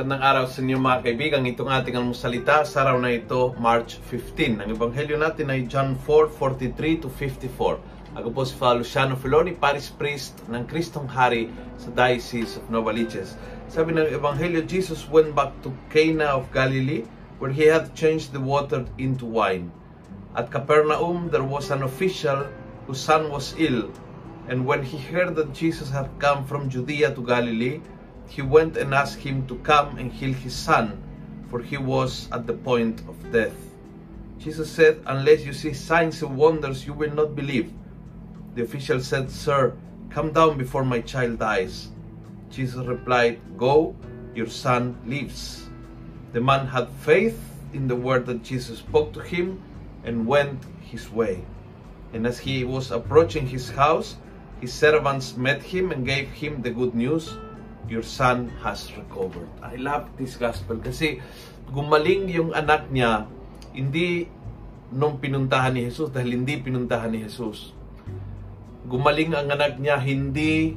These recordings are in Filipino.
Magandang araw sa inyo mga kaibigan. Itong ating almusalita sa araw na ito, March 15. Ang ebanghelyo natin ay John 4:43 to 54. Ako po si Father Luciano Filoni, Paris Priest ng Kristong Hari sa Diocese of Novaliches. Sabi ng ebanghelyo, Jesus went back to Cana of Galilee where he had changed the water into wine. At Capernaum there was an official whose son was ill. And when he heard that Jesus had come from Judea to Galilee, he went and asked him to come and heal his son, for he was at the point of death. Jesus said, Unless you see signs and wonders, you will not believe. The official said, Sir, come down before my child dies. Jesus replied, Go, your son lives. The man had faith in the word that Jesus spoke to him and went his way. And as he was approaching his house, his servants met him and gave him the good news your son has recovered. I love this gospel kasi gumaling yung anak niya hindi nung pinuntahan ni Jesus dahil hindi pinuntahan ni Jesus. Gumaling ang anak niya hindi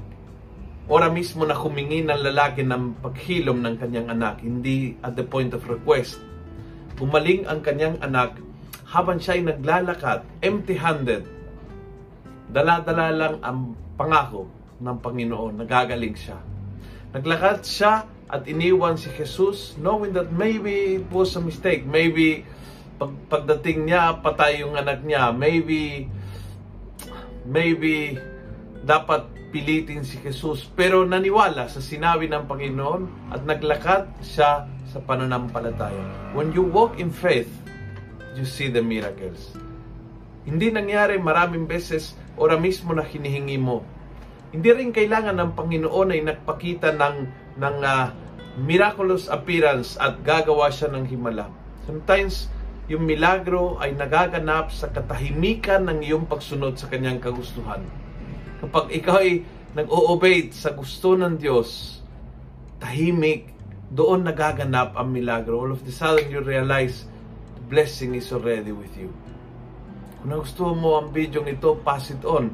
ora mismo na humingi ng lalaki ng paghilom ng kanyang anak, hindi at the point of request. Gumaling ang kanyang anak habang siya ay naglalakad, empty-handed. Dala-dala lang ang pangako ng Panginoon, nagagaling siya. Naglakad siya at iniwan si Jesus knowing that maybe it was a mistake. Maybe pag, pagdating niya, patay yung anak niya. Maybe, maybe dapat pilitin si Jesus. Pero naniwala sa sinabi ng Panginoon at naglakad siya sa pananampalataya. When you walk in faith, you see the miracles. Hindi nangyari maraming beses ora mismo na hinihingi mo hindi rin kailangan ng Panginoon ay nagpakita ng, ng uh, miraculous appearance at gagawa siya ng himala. Sometimes, yung milagro ay nagaganap sa katahimikan ng iyong pagsunod sa kanyang kagustuhan. Kapag ikaw ay nag-o-obey sa gusto ng Diyos, tahimik, doon nagaganap ang milagro. All of the sudden, you realize the blessing is already with you. Kung nagustuhan mo ang video ito, pass it on